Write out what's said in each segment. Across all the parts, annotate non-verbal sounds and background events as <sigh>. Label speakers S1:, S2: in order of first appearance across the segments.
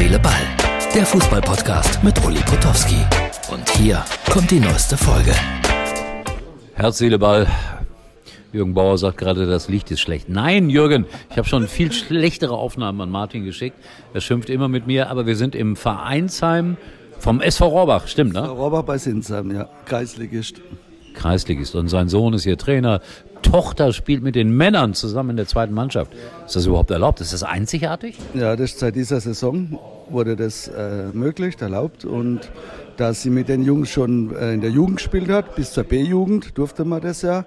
S1: Seele, Ball. Der Fußballpodcast mit Uli Potowski. Und hier kommt die neueste Folge.
S2: Herz, Seele, Ball. Jürgen Bauer sagt gerade, das Licht ist schlecht. Nein, Jürgen, ich habe schon viel schlechtere Aufnahmen an Martin geschickt. Er schimpft immer mit mir, aber wir sind im Vereinsheim vom SV Rohrbach, stimmt, ne?
S3: Rohrbach bei Sinsheim, ja. Kreisligist.
S2: Kreisligist. Und sein Sohn ist hier Trainer. Tochter spielt mit den Männern zusammen in der zweiten Mannschaft. Ist das überhaupt erlaubt? Ist das einzigartig?
S3: Ja, das seit dieser Saison wurde das äh, möglich, erlaubt. Und da sie mit den Jungs schon äh, in der Jugend gespielt hat, bis zur B-Jugend durfte man das ja.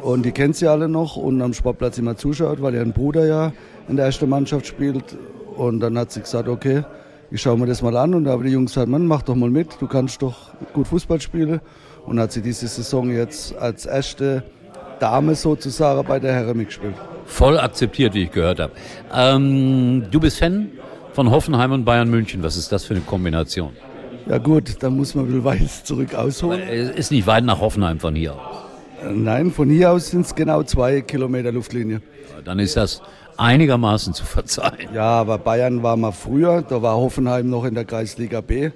S3: Und die kennt sie alle noch und am Sportplatz immer zuschaut, weil ihr Bruder ja in der ersten Mannschaft spielt. Und dann hat sie gesagt, okay, ich schaue mir das mal an. Und da haben die Jungs gesagt, Mann, mach doch mal mit, du kannst doch gut Fußball spielen. Und hat sie diese Saison jetzt als erste Dame sozusagen bei der Herren mitgespielt.
S2: Voll akzeptiert, wie ich gehört habe. Ähm, du bist Fan von Hoffenheim und Bayern München. Was ist das für eine Kombination?
S3: Ja gut, da muss man ein bisschen weit zurück ausholen.
S2: Es ist nicht weit nach Hoffenheim von hier aus.
S3: Nein, von hier aus sind es genau zwei Kilometer Luftlinie.
S2: Dann ist das einigermaßen zu verzeihen.
S3: Ja, aber Bayern war mal früher, da war Hoffenheim noch in der Kreisliga B.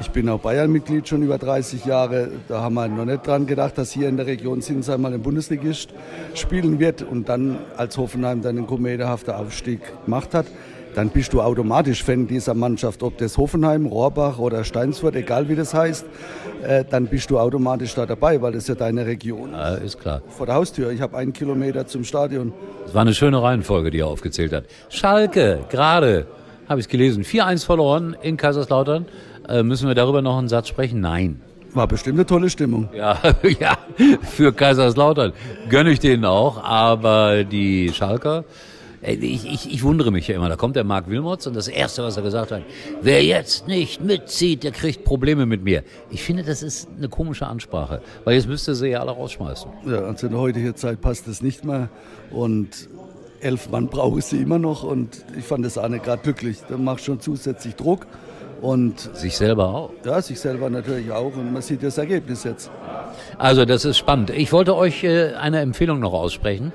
S3: Ich bin auch Bayern-Mitglied schon über 30 Jahre. Da haben wir noch nicht dran gedacht, dass hier in der Region Sinsheim mal ein Bundesligist spielen wird und dann als Hoffenheim dann einen kometenhaften Aufstieg gemacht hat dann bist du automatisch Fan dieser Mannschaft, ob das Hoffenheim, Rohrbach oder Steinsfurt, egal wie das heißt, äh, dann bist du automatisch da dabei, weil das ja deine Region ist.
S2: Ja, ist klar.
S3: Vor der Haustür, ich habe einen Kilometer zum Stadion.
S2: Das war eine schöne Reihenfolge, die er aufgezählt hat. Schalke, gerade, habe ich gelesen, 4-1 verloren in Kaiserslautern. Äh, müssen wir darüber noch einen Satz sprechen? Nein.
S3: War bestimmt eine tolle Stimmung.
S2: Ja, <laughs> ja, für Kaiserslautern gönne ich denen auch, aber die Schalker, ich, ich, ich wundere mich ja immer. Da kommt der Marc Wilmots und das Erste, was er gesagt hat, wer jetzt nicht mitzieht, der kriegt Probleme mit mir. Ich finde, das ist eine komische Ansprache, weil jetzt müsste sie ja alle rausschmeißen.
S3: Ja, also in der heutigen Zeit passt das nicht mehr und elf Mann brauche ich sie immer noch und ich fand das auch nicht gerade glücklich. Da macht schon zusätzlich Druck. Und
S2: sich selber auch.
S3: Ja, sich selber natürlich auch. Und man sieht das Ergebnis jetzt.
S2: Also das ist spannend. Ich wollte euch äh, eine Empfehlung noch aussprechen.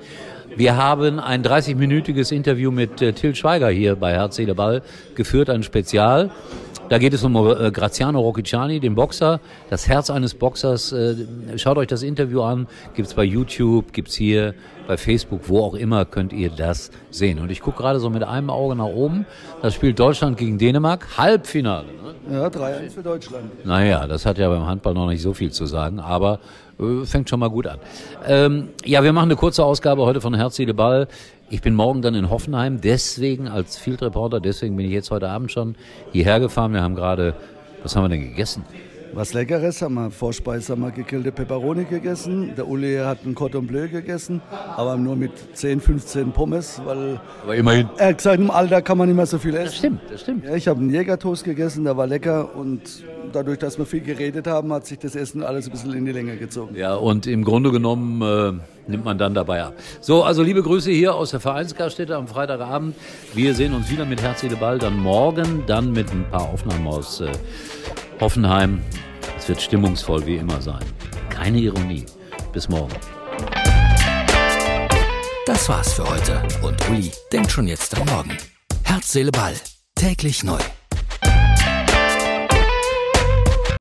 S2: Wir haben ein 30-minütiges Interview mit äh, Till Schweiger hier bei Herz, Seele, Ball geführt, ein Spezial. Da geht es um äh, Graziano Rocchiciani, den Boxer, das Herz eines Boxers. Äh, schaut euch das Interview an, gibt's bei YouTube, gibt's hier bei Facebook, wo auch immer könnt ihr das sehen. Und ich gucke gerade so mit einem Auge nach oben. Das spielt Deutschland gegen Dänemark, Halbfinale.
S3: Ne? Ja, 3-1 für Deutschland.
S2: Naja, das hat ja beim Handball noch nicht so viel zu sagen, aber äh, fängt schon mal gut an. Ähm, ja, wir machen eine kurze Ausgabe heute von Herz, Seele, Ball. Ich bin morgen dann in Hoffenheim, deswegen als Field Reporter, deswegen bin ich jetzt heute Abend schon hierher gefahren. Wir haben gerade, was haben wir denn gegessen?
S3: Was Leckeres haben wir. Vorspeise haben wir gegrillte Peperoni gegessen. Der Uli hat einen Cordon Bleu gegessen, aber nur mit 10, 15 Pommes, weil
S2: aber immerhin.
S3: er hat gesagt, im Alter kann man nicht mehr so viel essen.
S2: Das stimmt, das stimmt.
S3: Ja, ich habe einen Jägertoast gegessen, der war lecker und dadurch, dass wir viel geredet haben, hat sich das Essen alles ein bisschen in die Länge gezogen.
S2: Ja, und im Grunde genommen äh, nimmt man dann dabei ab. So, also liebe Grüße hier aus der Vereinsgaststätte am Freitagabend. Wir sehen uns wieder mit Herz, Ball, dann morgen, dann mit ein paar Aufnahmen aus äh, Hoffenheim. Es wird stimmungsvoll wie immer sein. Keine Ironie. Bis morgen.
S1: Das war's für heute und Uli denkt schon jetzt am Morgen. Herz, Seele, Ball. Täglich neu.